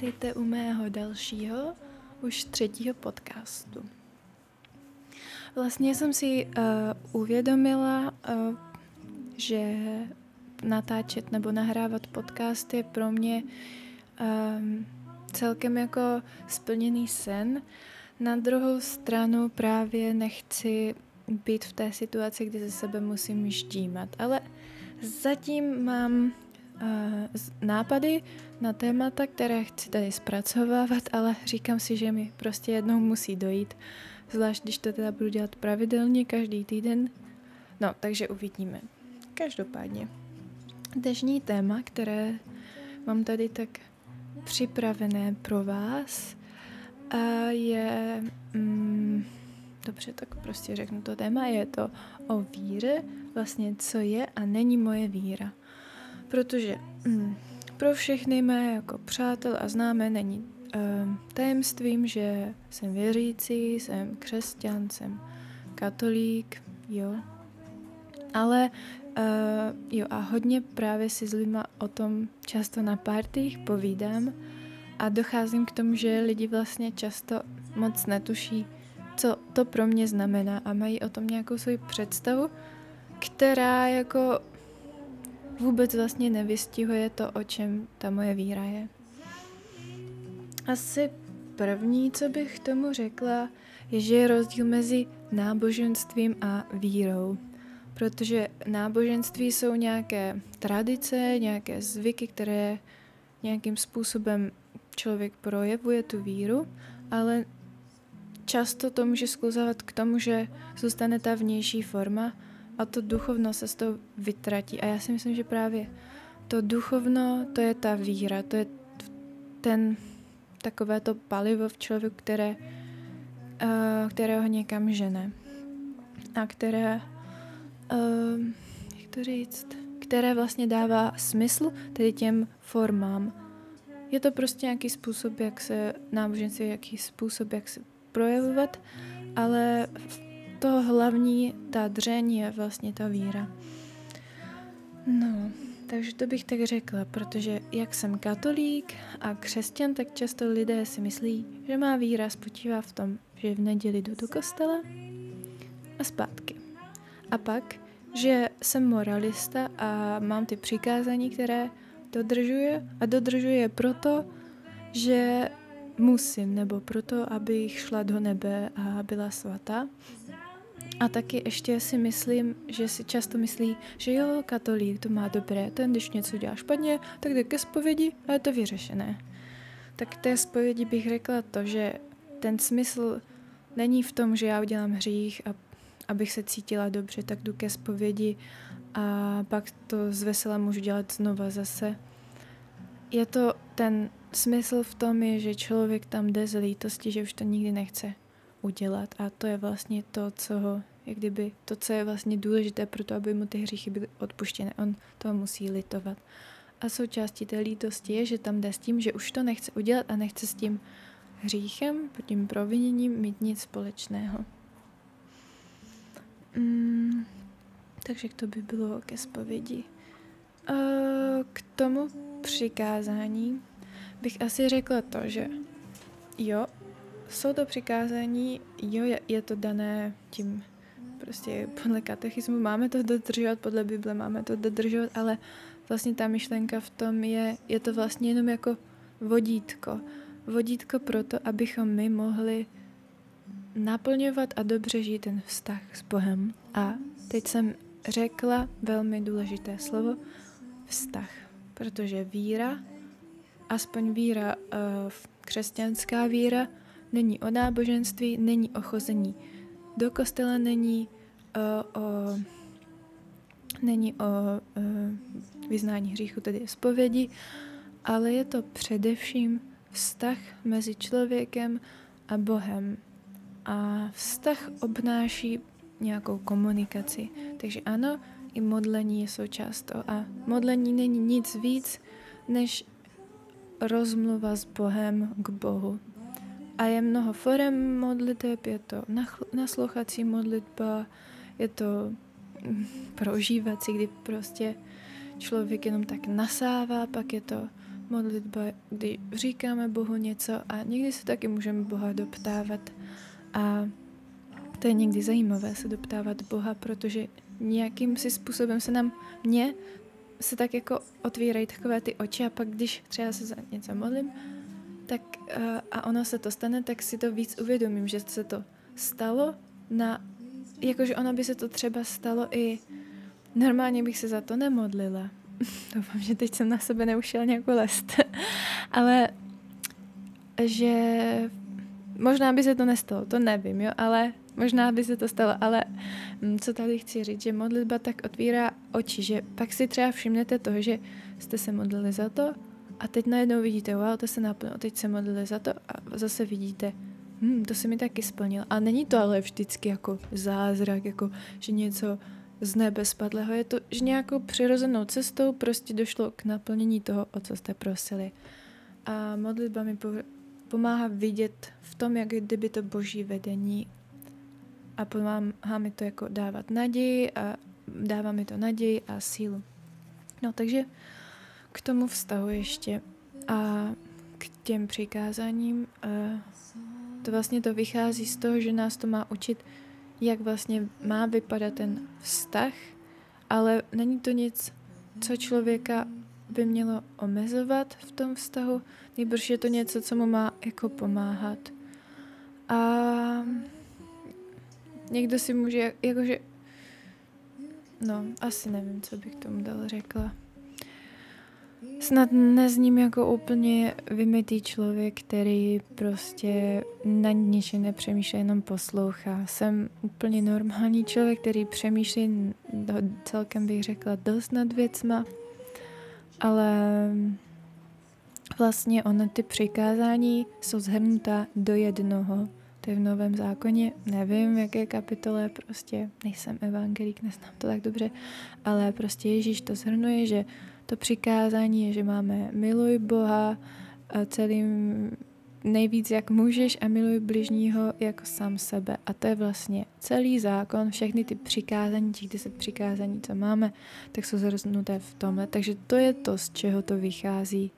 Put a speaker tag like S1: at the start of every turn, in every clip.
S1: Vítejte u mého dalšího, už třetího podcastu. Vlastně jsem si uh, uvědomila, uh, že natáčet nebo nahrávat podcast je pro mě um, celkem jako splněný sen. Na druhou stranu právě nechci být v té situaci, kdy ze sebe musím ždímat, ale zatím mám nápady na témata, které chci tady zpracovávat, ale říkám si, že mi prostě jednou musí dojít, zvlášť když to teda budu dělat pravidelně každý týden. No, takže uvidíme. Každopádně, dnešní téma, které mám tady tak připravené pro vás, je, mm, dobře, tak prostě řeknu to téma, je to o víře, vlastně co je a není moje víra protože mm, pro všechny mé jako přátel a známé není uh, tajemstvím, že jsem věřící, jsem křesťan, jsem katolík, jo. Ale uh, jo a hodně právě si s lidma o tom často na partích povídám a docházím k tomu, že lidi vlastně často moc netuší, co to pro mě znamená a mají o tom nějakou svoji představu, která jako vůbec vlastně nevystihuje to, o čem ta moje víra je. Asi první, co bych tomu řekla, je, že je rozdíl mezi náboženstvím a vírou. Protože náboženství jsou nějaké tradice, nějaké zvyky, které nějakým způsobem člověk projevuje tu víru, ale často to může sklouzovat k tomu, že zůstane ta vnější forma a to duchovno se z toho vytratí. A já si myslím, že právě to duchovno, to je ta víra, to je ten takové to palivo v člověku, které, uh, které ho někam žene. A které, uh, jak to říct, které vlastně dává smysl tedy těm formám. Je to prostě nějaký způsob, jak se náboženství, jaký způsob, jak se projevovat, ale to hlavní, ta dřeň je vlastně ta víra. No, takže to bych tak řekla, protože jak jsem katolík a křesťan, tak často lidé si myslí, že má víra spočívá v tom, že v neděli jdu do kostela a zpátky. A pak, že jsem moralista a mám ty přikázání, které dodržuje a dodržuje proto, že musím, nebo proto, abych šla do nebe a byla svatá. A taky ještě si myslím, že si často myslí, že jo, katolík to má dobré, ten když něco dělá špatně, tak jde ke zpovědi a je to vyřešené. Tak té zpovědi bych řekla to, že ten smysl není v tom, že já udělám hřích a abych se cítila dobře, tak jdu ke zpovědi a pak to z vesela můžu dělat znova zase. Je to ten smysl v tom je, že člověk tam jde z lítosti, že už to nikdy nechce udělat a to je vlastně to, co ho, jak kdyby, to, co je vlastně důležité pro to, aby mu ty hříchy byly odpuštěny. On to musí litovat. A součástí té lítosti je, že tam jde s tím, že už to nechce udělat a nechce s tím hříchem, tím proviněním mít nic společného. Mm, takže to by bylo ke zpovědi. A k tomu přikázání bych asi řekla to, že jo, jsou to přikázání, jo, je, je to dané tím prostě podle katechismu, máme to dodržovat, podle Bible máme to dodržovat, ale vlastně ta myšlenka v tom je, je to vlastně jenom jako vodítko. Vodítko pro to, abychom my mohli naplňovat a dobře žít ten vztah s Bohem. A teď jsem řekla velmi důležité slovo, vztah. Protože víra, aspoň víra, uh, křesťanská víra, není o náboženství, není o chození do kostela, není uh, o, není o uh, vyznání hříchu, tedy zpovědi, ale je to především vztah mezi člověkem a Bohem. A vztah obnáší nějakou komunikaci. Takže ano, i modlení je součást toho. A modlení není nic víc, než rozmluva s Bohem k Bohu. A je mnoho forem modliteb, je to naslouchací modlitba, je to prožívací, kdy prostě člověk jenom tak nasává, pak je to modlitba, kdy říkáme Bohu něco a někdy se taky můžeme Boha doptávat. A to je někdy zajímavé se doptávat Boha, protože nějakým si způsobem se nám, mě se tak jako otvírají takové ty oči a pak když třeba se za něco modlím, tak uh, a ono se to stane, tak si to víc uvědomím, že se to stalo na, jakože ono by se to třeba stalo i normálně bych se za to nemodlila. Doufám, že teď jsem na sebe neušel nějakou lest. ale že možná by se to nestalo, to nevím, jo, ale možná by se to stalo, ale mm, co tady chci říct, že modlitba tak otvírá oči, že pak si třeba všimnete toho, že jste se modlili za to a teď najednou vidíte, wow, to se naplnilo, teď se modlili za to a zase vidíte, hm, to se mi taky splnilo. A není to ale vždycky jako zázrak, jako že něco z nebe spadlého, je to, že nějakou přirozenou cestou prostě došlo k naplnění toho, o co jste prosili. A modlitba mi pomáhá vidět v tom, jak kdyby to boží vedení a pomáhá mi to jako dávat naději a dává mi to naději a sílu. No takže k tomu vztahu ještě a k těm přikázáním to vlastně to vychází z toho, že nás to má učit, jak vlastně má vypadat ten vztah, ale není to nic, co člověka by mělo omezovat v tom vztahu, nejbrž je to něco, co mu má jako pomáhat. A někdo si může, jakože, no, asi nevím, co bych tomu dal řekla. Snad nezním jako úplně vymytý člověk, který prostě na ničem nepřemýšlí, jenom poslouchá. Jsem úplně normální člověk, který přemýšlí celkem bych řekla dost nad věcma, ale vlastně ono ty přikázání jsou zhrnuta do jednoho. To je v Novém zákoně, nevím, v jaké kapitole, prostě nejsem evangelík, neznám to tak dobře, ale prostě Ježíš to zhrnuje, že to přikázání je, že máme miluj Boha celým nejvíc, jak můžeš a miluj bližního jako sám sebe. A to je vlastně celý zákon, všechny ty přikázání, těch deset přikázání, co máme, tak jsou zhrnuté v tomhle. Takže to je to, z čeho to vychází.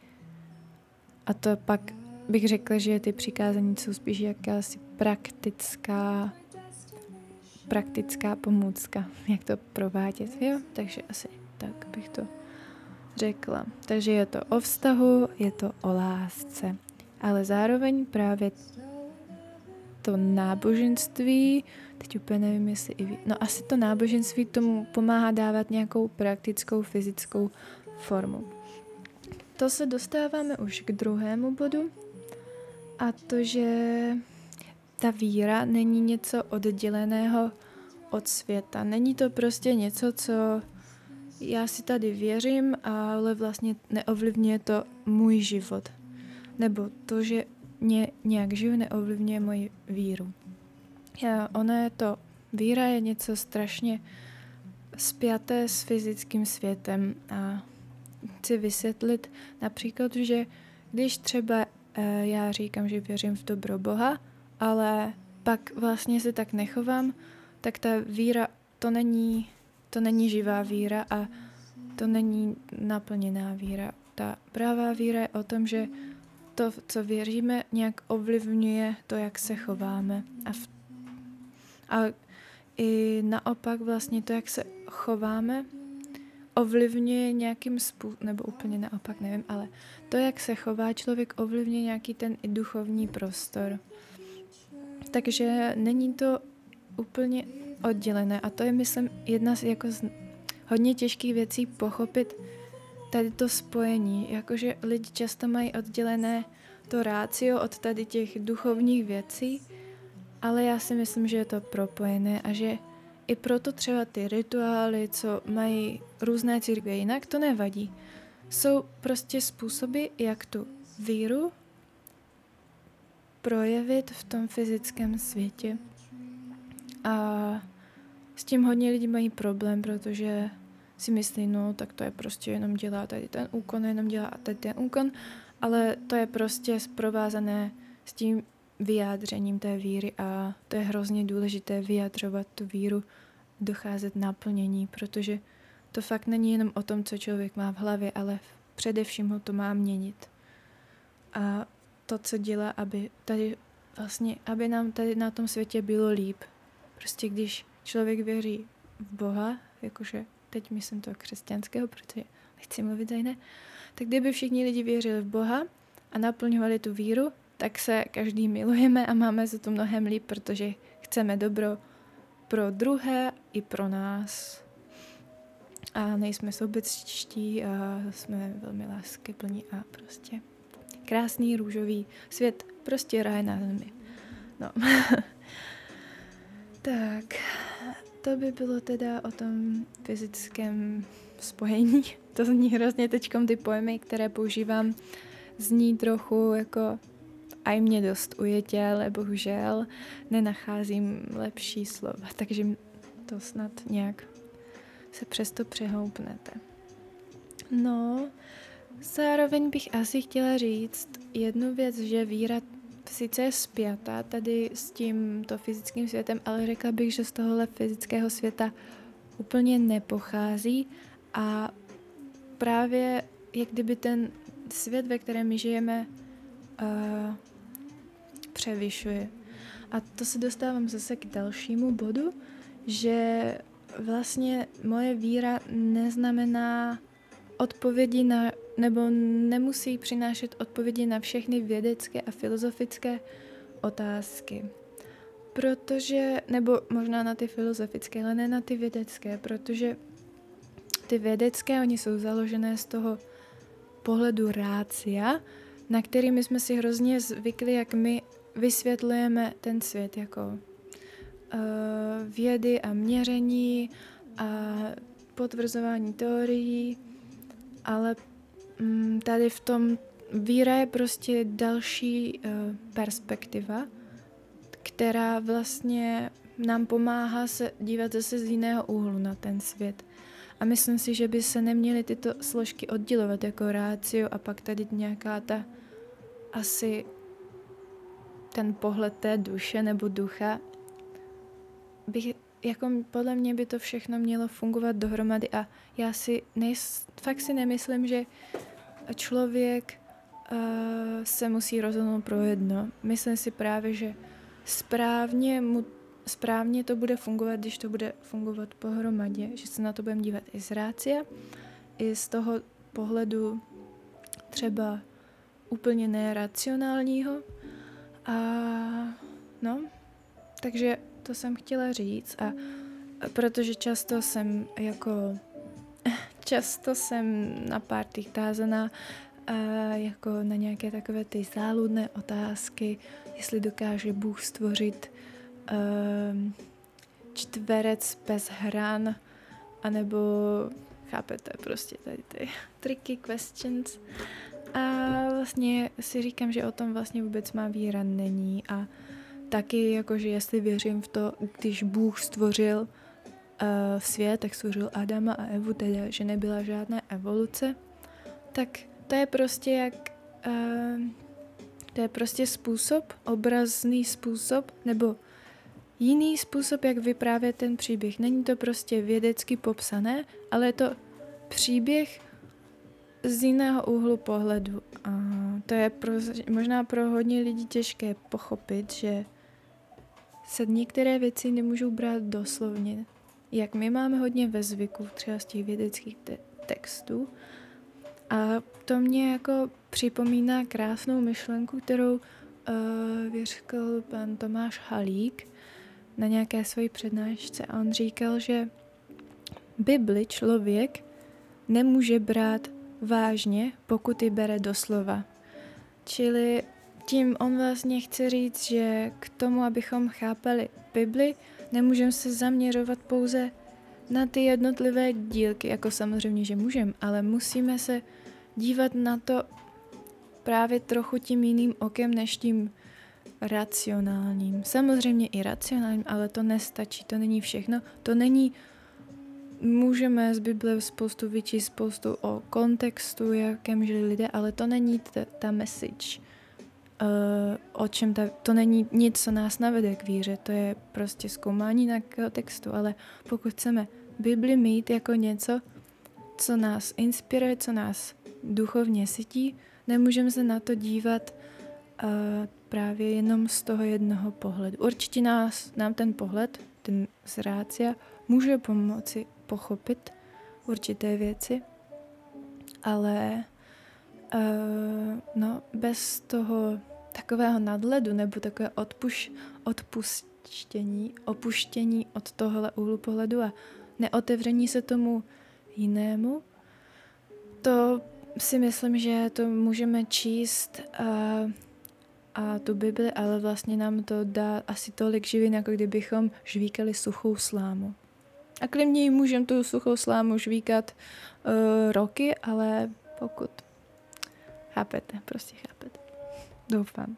S1: A to pak bych řekla, že ty přikázání jsou spíš jakási praktická praktická pomůcka, jak to provádět, jo? Takže asi tak bych to řekla. Takže je to o vztahu, je to o lásce. Ale zároveň právě to náboženství, teď úplně nevím, jestli i ví, no asi to náboženství tomu pomáhá dávat nějakou praktickou fyzickou formu. To se dostáváme už k druhému bodu a to, že ta víra není něco odděleného od světa. Není to prostě něco, co já si tady věřím, ale vlastně neovlivňuje to můj život. Nebo to, že mě nějak žiju, neovlivňuje moji víru. Já, ona je to, víra je něco strašně spjaté s fyzickým světem a chci vysvětlit například, že když třeba e, já říkám, že věřím v dobro Boha, ale pak vlastně se tak nechovám, tak ta víra to není to není živá víra a to není naplněná víra. Ta pravá víra je o tom, že to, co věříme, nějak ovlivňuje to, jak se chováme. A, v, a i naopak vlastně to, jak se chováme, ovlivňuje nějakým způsobem, nebo úplně naopak, nevím, ale to, jak se chová člověk, ovlivňuje nějaký ten i duchovní prostor. Takže není to úplně oddělené a to je, myslím, jedna z, jako z hodně těžkých věcí pochopit tady to spojení, jakože lidi často mají oddělené to rácio od tady těch duchovních věcí, ale já si myslím, že je to propojené a že i proto třeba ty rituály, co mají různé církve, jinak to nevadí. Jsou prostě způsoby, jak tu víru projevit v tom fyzickém světě. A s tím hodně lidí mají problém, protože si myslí, no tak to je prostě jenom dělá tady ten úkon, jenom dělá tady ten úkon, ale to je prostě provázané s tím vyjádřením té víry a to je hrozně důležité vyjadřovat tu víru, docházet naplnění, protože to fakt není jenom o tom, co člověk má v hlavě, ale především ho to má měnit. A to, co dělá, aby tady vlastně, aby nám tady na tom světě bylo líp. Prostě když člověk věří v Boha, jakože teď myslím to křesťanského, protože nechci mluvit za jiné, tak kdyby všichni lidi věřili v Boha a naplňovali tu víru, tak se každý milujeme a máme se to mnohem líp, protože chceme dobro pro druhé i pro nás. A nejsme sobectí a jsme velmi láskyplní a prostě krásný růžový svět, prostě ráj na zemi. No. tak, to by bylo teda o tom fyzickém spojení. To zní hrozně teďkom ty pojmy, které používám, zní trochu jako a mě dost ujetě, ale bohužel nenacházím lepší slova, takže to snad nějak se přesto přehoupnete. No, zároveň bych asi chtěla říct jednu věc, že víra sice je spjatá tady s tímto fyzickým světem, ale řekla bych, že z tohohle fyzického světa úplně nepochází a právě jak kdyby ten svět, ve kterém my žijeme, uh, převyšuje. A to se dostávám zase k dalšímu bodu, že vlastně moje víra neznamená odpovědi na, nebo nemusí přinášet odpovědi na všechny vědecké a filozofické otázky. Protože, nebo možná na ty filozofické, ale ne na ty vědecké, protože ty vědecké, oni jsou založené z toho pohledu rácia, na který my jsme si hrozně zvykli, jak my vysvětlujeme ten svět jako uh, vědy a měření a potvrzování teorií, ale um, tady v tom víra je prostě další uh, perspektiva, která vlastně nám pomáhá se dívat zase z jiného úhlu na ten svět. A myslím si, že by se neměly tyto složky oddělovat jako rácio a pak tady nějaká ta asi ten pohled té duše nebo ducha, bych, jako podle mě by to všechno mělo fungovat dohromady a já si nejs, fakt si nemyslím, že člověk uh, se musí rozhodnout pro jedno. Myslím si právě, že správně, mu, správně to bude fungovat, když to bude fungovat pohromadě, že se na to budeme dívat i z rácia, i z toho pohledu třeba úplně neracionálního, a no, takže to jsem chtěla říct a protože často jsem jako často jsem na párty tázaná a jako na nějaké takové ty záludné otázky, jestli dokáže Bůh stvořit um, čtverec bez hran, anebo chápete prostě tady ty tricky questions. A vlastně si říkám, že o tom vlastně vůbec má víra není a taky jakože jestli věřím v to, když Bůh stvořil uh, svět, tak stvořil Adama a Evu, teda, že nebyla žádná evoluce, tak to je prostě jak uh, to je prostě způsob, obrazný způsob, nebo jiný způsob, jak vyprávět ten příběh. Není to prostě vědecky popsané, ale je to příběh z jiného úhlu pohledu. A to je pro, možná pro hodně lidí těžké pochopit, že se některé věci nemůžou brát doslovně. Jak my máme hodně ve zvyku, třeba z těch vědeckých te- textů. A to mě jako připomíná krásnou myšlenku, kterou uh, vyřkl pan Tomáš Halík na nějaké své přednášce. A on říkal, že Bibli člověk nemůže brát vážně, pokud ji bere doslova. Čili tím on vlastně chce říct, že k tomu, abychom chápali Bibli, nemůžeme se zaměřovat pouze na ty jednotlivé dílky, jako samozřejmě, že můžeme, ale musíme se dívat na to právě trochu tím jiným okem, než tím racionálním. Samozřejmě i racionálním, ale to nestačí, to není všechno. To není můžeme z Bible spoustu vyčíst, spoustu o kontextu, jakém žili lidé, ale to není ta, ta message. Uh, o čem ta, to není nic, co nás navede k víře, to je prostě zkoumání nějakého textu, ale pokud chceme Bibli mít jako něco, co nás inspiruje, co nás duchovně sytí, nemůžeme se na to dívat uh, právě jenom z toho jednoho pohledu. Určitě nás, nám ten pohled, ten zrácia, může pomoci pochopit určité věci, ale uh, no, bez toho takového nadledu nebo takové odpuš, odpuštění, opuštění od tohle úhlu pohledu a neotevření se tomu jinému, to si myslím, že to můžeme číst a, a tu Bibli, ale vlastně nám to dá asi tolik živin, jako kdybychom žvíkali suchou slámu. A klidně můžeme tu suchou slámu žvíkat uh, roky, ale pokud chápete, prostě chápete. Doufám.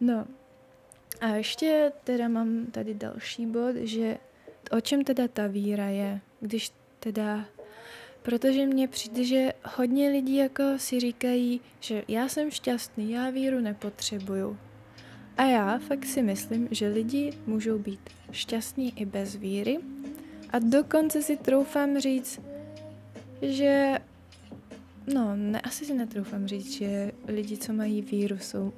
S1: No a ještě teda mám tady další bod, že o čem teda ta víra je, když teda Protože mně přijde, že hodně lidí jako si říkají, že já jsem šťastný, já víru nepotřebuju. A já fakt si myslím, že lidi můžou být šťastní i bez víry. A dokonce si troufám říct, že no, ne, asi si netroufám říct, že lidi, co mají víru, jsou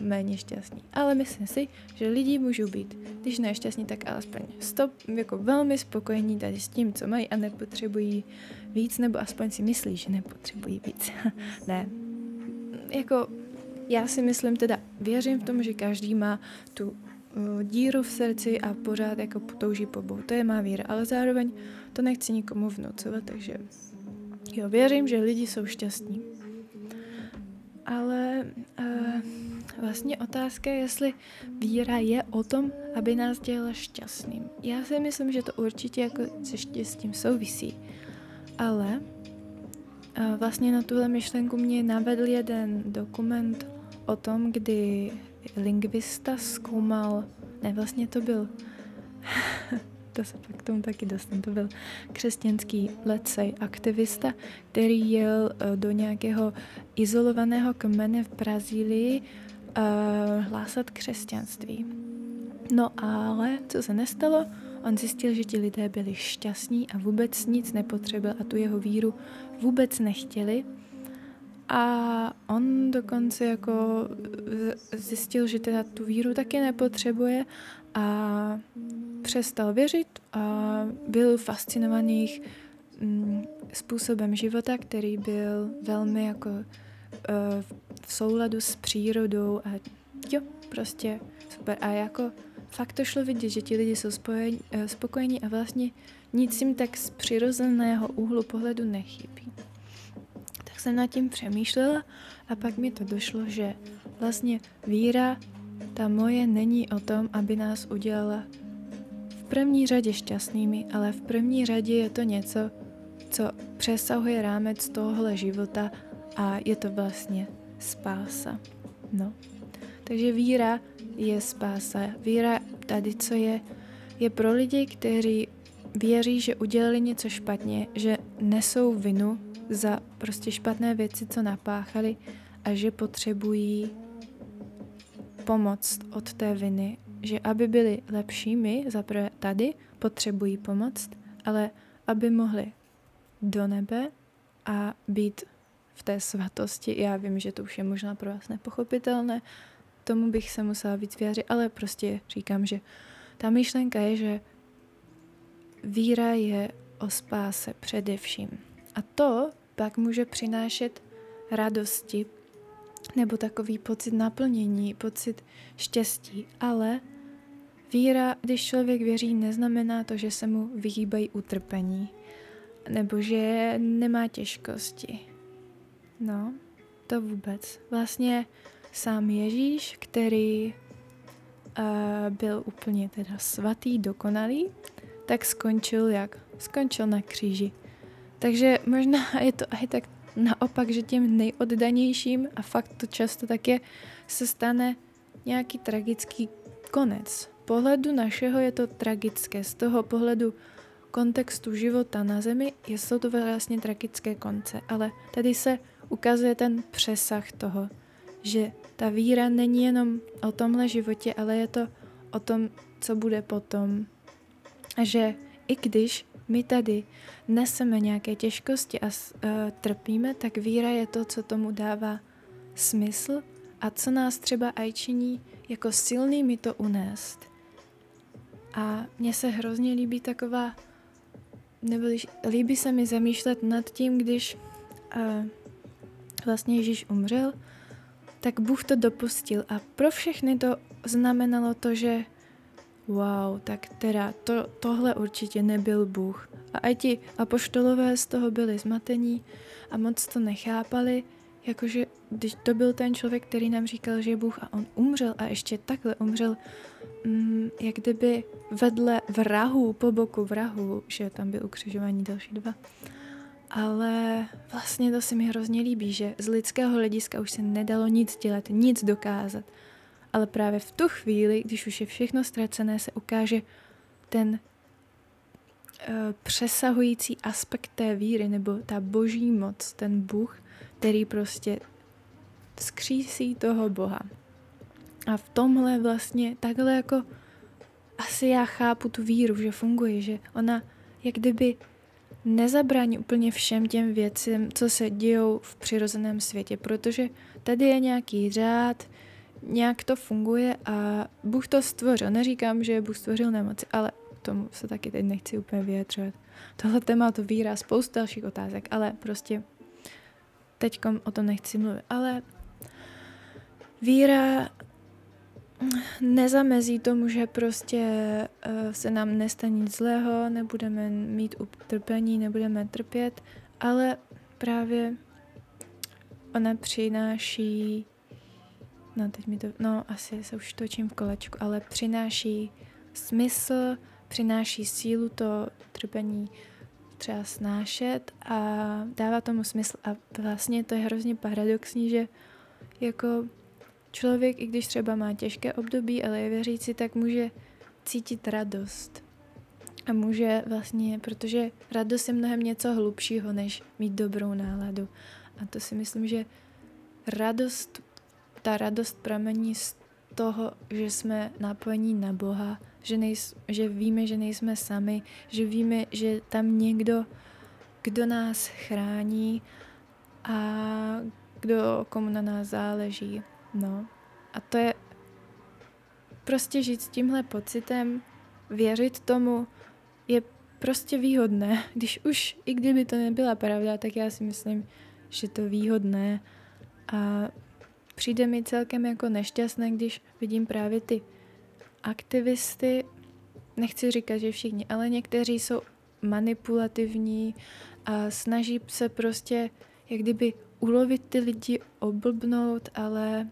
S1: méně šťastní. Ale myslím si, že lidi můžou být, když ne šťastní, tak alespoň stop, jako velmi spokojení tady s tím, co mají a nepotřebují víc, nebo aspoň si myslí, že nepotřebují víc. ne. Jako já si myslím teda, věřím v tom, že každý má tu uh, díru v srdci a pořád jako touží po Bohu. To je má víra, ale zároveň to nechci nikomu vnucovat, takže jo, věřím, že lidi jsou šťastní. Ale uh, vlastně otázka je, jestli víra je o tom, aby nás dělala šťastným. Já si myslím, že to určitě jako se štěstím souvisí. Ale uh, vlastně na tuhle myšlenku mě navedl jeden dokument o tom, kdy lingvista zkoumal, ne vlastně to byl to se pak tomu taky dostanu. To byl křesťanský lecej aktivista, který jel uh, do nějakého izolovaného kmene v Brazílii uh, hlásat křesťanství. No ale co se nestalo? On zjistil, že ti lidé byli šťastní a vůbec nic nepotřeboval a tu jeho víru vůbec nechtěli. A on dokonce jako zjistil, že teda tu víru taky nepotřebuje a přestal věřit a byl fascinovaný mm, způsobem života, který byl velmi jako uh, v souladu s přírodou a jo, prostě super. A jako fakt to šlo vidět, že ti lidi jsou uh, spokojení a vlastně nic jim tak z přirozeného úhlu pohledu nechybí. Tak jsem nad tím přemýšlela a pak mi to došlo, že vlastně víra ta moje není o tom, aby nás udělala v první řadě šťastnými, ale v první řadě je to něco, co přesahuje rámec tohohle života a je to vlastně spása. No. Takže víra je spása. Víra tady, co je, je pro lidi, kteří věří, že udělali něco špatně, že nesou vinu za prostě špatné věci, co napáchali a že potřebují pomoc od té viny, že aby byli lepšími, zaprvé tady potřebují pomoc, ale aby mohli do nebe a být v té svatosti. Já vím, že to už je možná pro vás nepochopitelné, tomu bych se musela víc vyjádřit, ale prostě říkám, že ta myšlenka je, že víra je o spáse především. A to pak může přinášet radosti nebo takový pocit naplnění, pocit štěstí. Ale víra, když člověk věří, neznamená to, že se mu vyhýbají utrpení nebo že nemá těžkosti. No, to vůbec. Vlastně sám Ježíš, který uh, byl úplně teda svatý, dokonalý, tak skončil jak? Skončil na kříži. Takže možná je to aj tak naopak, že těm nejoddanějším, a fakt to často tak je, se stane nějaký tragický konec. Pohledu našeho je to tragické. Z toho pohledu kontextu života na Zemi jsou to vlastně tragické konce. Ale tady se ukazuje ten přesah toho, že ta víra není jenom o tomhle životě, ale je to o tom, co bude potom. A že i když my tady neseme nějaké těžkosti a uh, trpíme, tak víra je to, co tomu dává smysl a co nás třeba aj činí jako silnými to unést. A mně se hrozně líbí taková, nebo líbí se mi zamýšlet nad tím, když uh, vlastně Ježíš umřel, tak Bůh to dopustil a pro všechny to znamenalo to, že wow, tak teda to, tohle určitě nebyl Bůh. A i ti apoštolové z toho byli zmatení a moc to nechápali, jakože když to byl ten člověk, který nám říkal, že je Bůh a on umřel a ještě takhle umřel, mm, jak kdyby vedle vrahů, po boku vrahů, že tam byl ukřižování další dva. Ale vlastně to se mi hrozně líbí, že z lidského hlediska už se nedalo nic dělat, nic dokázat. Ale právě v tu chvíli, když už je všechno ztracené, se ukáže ten uh, přesahující aspekt té víry, nebo ta boží moc, ten Bůh, který prostě skřísí toho Boha. A v tomhle vlastně takhle jako asi já chápu tu víru, že funguje, že ona jak kdyby nezabrání úplně všem těm věcem, co se dějou v přirozeném světě, protože tady je nějaký řád, nějak to funguje a Bůh to stvořil. Neříkám, že Bůh stvořil nemoci, ale tomu se taky teď nechci úplně vyjadřovat. Tohle téma to vírá spoustu dalších otázek, ale prostě teď o tom nechci mluvit. Ale víra nezamezí tomu, že prostě uh, se nám nestane nic zlého, nebudeme mít utrpení, nebudeme trpět, ale právě ona přináší, no teď mi to, no asi se už točím v kolečku, ale přináší smysl, přináší sílu to trpení třeba snášet a dává tomu smysl a vlastně to je hrozně paradoxní, že jako Člověk, i když třeba má těžké období, ale je věřící, tak může cítit radost. A může vlastně, protože radost je mnohem něco hlubšího, než mít dobrou náladu. A to si myslím, že radost, ta radost pramení z toho, že jsme napojení na Boha, že, nejs, že víme, že nejsme sami, že víme, že tam někdo, kdo nás chrání a kdo komu na nás záleží. No. A to je prostě žít s tímhle pocitem, věřit tomu, je prostě výhodné. Když už, i kdyby to nebyla pravda, tak já si myslím, že to výhodné. A přijde mi celkem jako nešťastné, když vidím právě ty aktivisty, nechci říkat, že všichni, ale někteří jsou manipulativní a snaží se prostě jak kdyby ulovit ty lidi, oblbnout, ale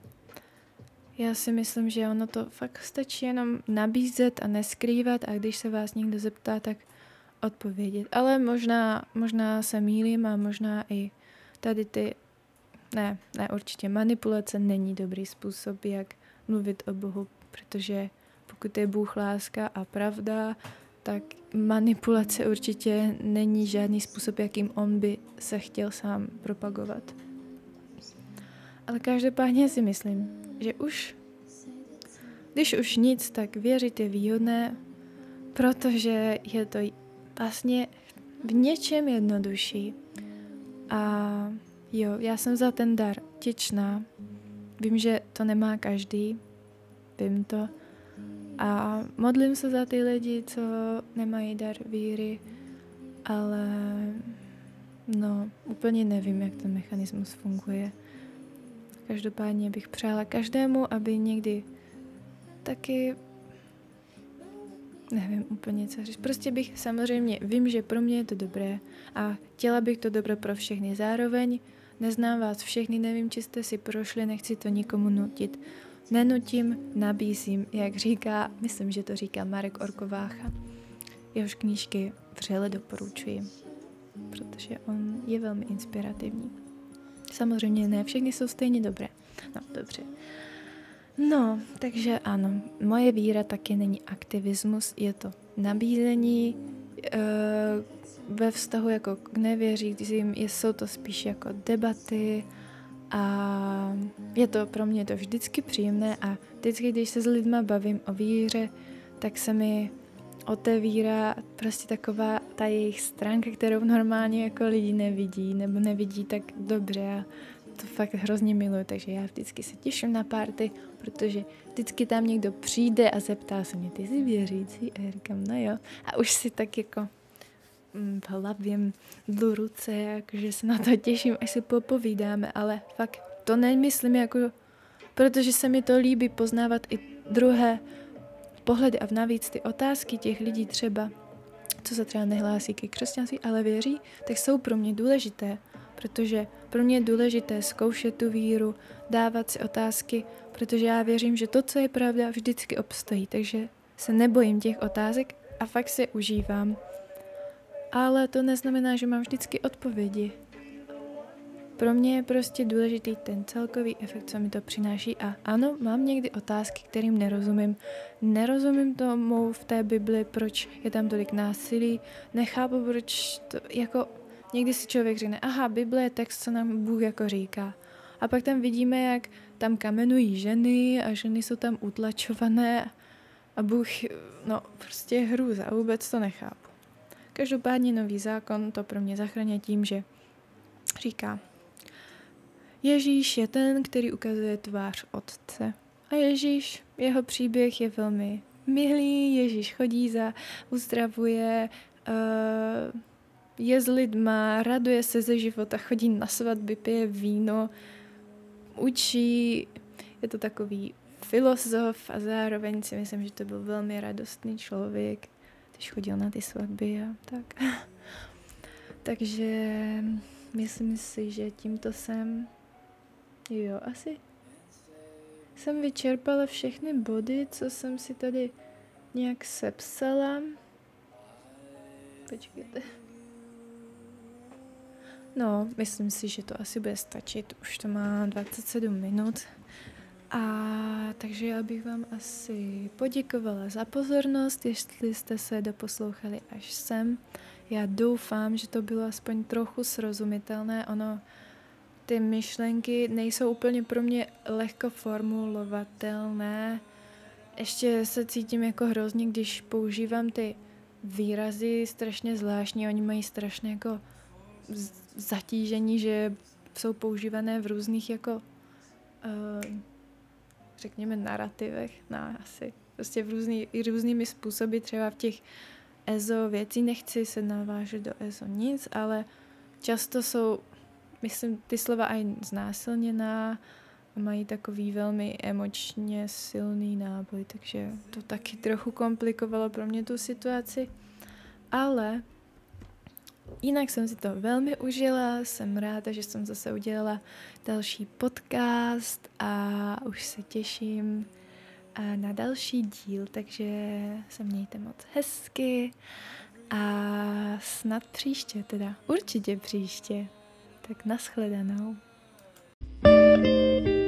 S1: já si myslím, že ono to fakt stačí jenom nabízet a neskrývat a když se vás někdo zeptá, tak odpovědět. Ale možná, možná se mýlím a možná i tady ty, ne, ne určitě, manipulace není dobrý způsob, jak mluvit o Bohu, protože pokud je Bůh láska a pravda, tak manipulace určitě není žádný způsob, jakým on by se chtěl sám propagovat. Ale každopádně si myslím, že už, když už nic, tak věřit je výhodné, protože je to vlastně v něčem jednodušší. A jo, já jsem za ten dar těčná. Vím, že to nemá každý, vím to. A modlím se za ty lidi, co nemají dar víry, ale no, úplně nevím, jak ten mechanismus funguje. Každopádně bych přála každému, aby někdy taky nevím úplně co říct. Prostě bych samozřejmě, vím, že pro mě je to dobré a chtěla bych to dobro pro všechny. Zároveň neznám vás všechny, nevím, či jste si prošli, nechci to nikomu nutit. Nenutím, nabízím, jak říká, myslím, že to říká Marek Orkovácha. Jehož knížky vřele doporučuji, protože on je velmi inspirativní. Samozřejmě ne všechny jsou stejně dobré. No, dobře. No, takže ano, moje víra taky není aktivismus, je to nabízení e, ve vztahu jako k nevěřícím, jsou to spíš jako debaty a je to pro mě to vždycky příjemné a vždycky, když se s lidma bavím o víře, tak se mi otevírá prostě taková ta jejich stránka, kterou normálně jako lidi nevidí nebo nevidí tak dobře a to fakt hrozně miluji, takže já vždycky se těším na párty, protože vždycky tam někdo přijde a zeptá se mě, ty jsi věřící? A já říkám, no jo. A už si tak jako v hlavě do ruce, jakože se na to těším, až se popovídáme, ale fakt to nemyslím jako, protože se mi to líbí poznávat i druhé pohledy a navíc ty otázky těch lidí třeba, co se třeba nehlásí ke křesťanství, ale věří, tak jsou pro mě důležité, protože pro mě je důležité zkoušet tu víru, dávat si otázky, protože já věřím, že to, co je pravda, vždycky obstojí, takže se nebojím těch otázek a fakt se užívám. Ale to neznamená, že mám vždycky odpovědi. Pro mě je prostě důležitý ten celkový efekt, co mi to přináší. A ano, mám někdy otázky, kterým nerozumím. Nerozumím tomu v té Bibli, proč je tam tolik násilí. Nechápu, proč to, jako někdy si člověk řekne, aha, Bible je text, co nám Bůh jako říká. A pak tam vidíme, jak tam kamenují ženy a ženy jsou tam utlačované a Bůh, no prostě hrůza, vůbec to nechápu. Každopádně nový zákon to pro mě zachraňuje tím, že říká, Ježíš je ten, který ukazuje tvář Otce. A Ježíš, jeho příběh je velmi milý, Ježíš chodí za, uzdravuje, uh, je s lidma, raduje se ze života, chodí na svatby, pije víno, učí, je to takový filozof a zároveň si myslím, že to byl velmi radostný člověk, když chodil na ty svatby a tak. Takže myslím si, že tímto jsem Jo, asi jsem vyčerpala všechny body, co jsem si tady nějak sepsala. Počkejte. No, myslím si, že to asi bude stačit. Už to má 27 minut. A takže já bych vám asi poděkovala za pozornost, jestli jste se doposlouchali až sem. Já doufám, že to bylo aspoň trochu srozumitelné. Ono ty myšlenky nejsou úplně pro mě lehko formulovatelné. Ještě se cítím jako hrozně, když používám ty výrazy strašně zvláštní, oni mají strašně jako zatížení, že jsou používané v různých jako uh, řekněme narrativech, no asi prostě v různý, i různými způsoby, třeba v těch EZO věcí, nechci se navážet do EZO nic, ale často jsou myslím, ty slova aj znásilněná mají takový velmi emočně silný náboj, takže to taky trochu komplikovalo pro mě tu situaci. Ale jinak jsem si to velmi užila, jsem ráda, že jsem zase udělala další podcast a už se těším na další díl, takže se mějte moc hezky a snad příště teda, určitě příště. Tak nashledanou. thank you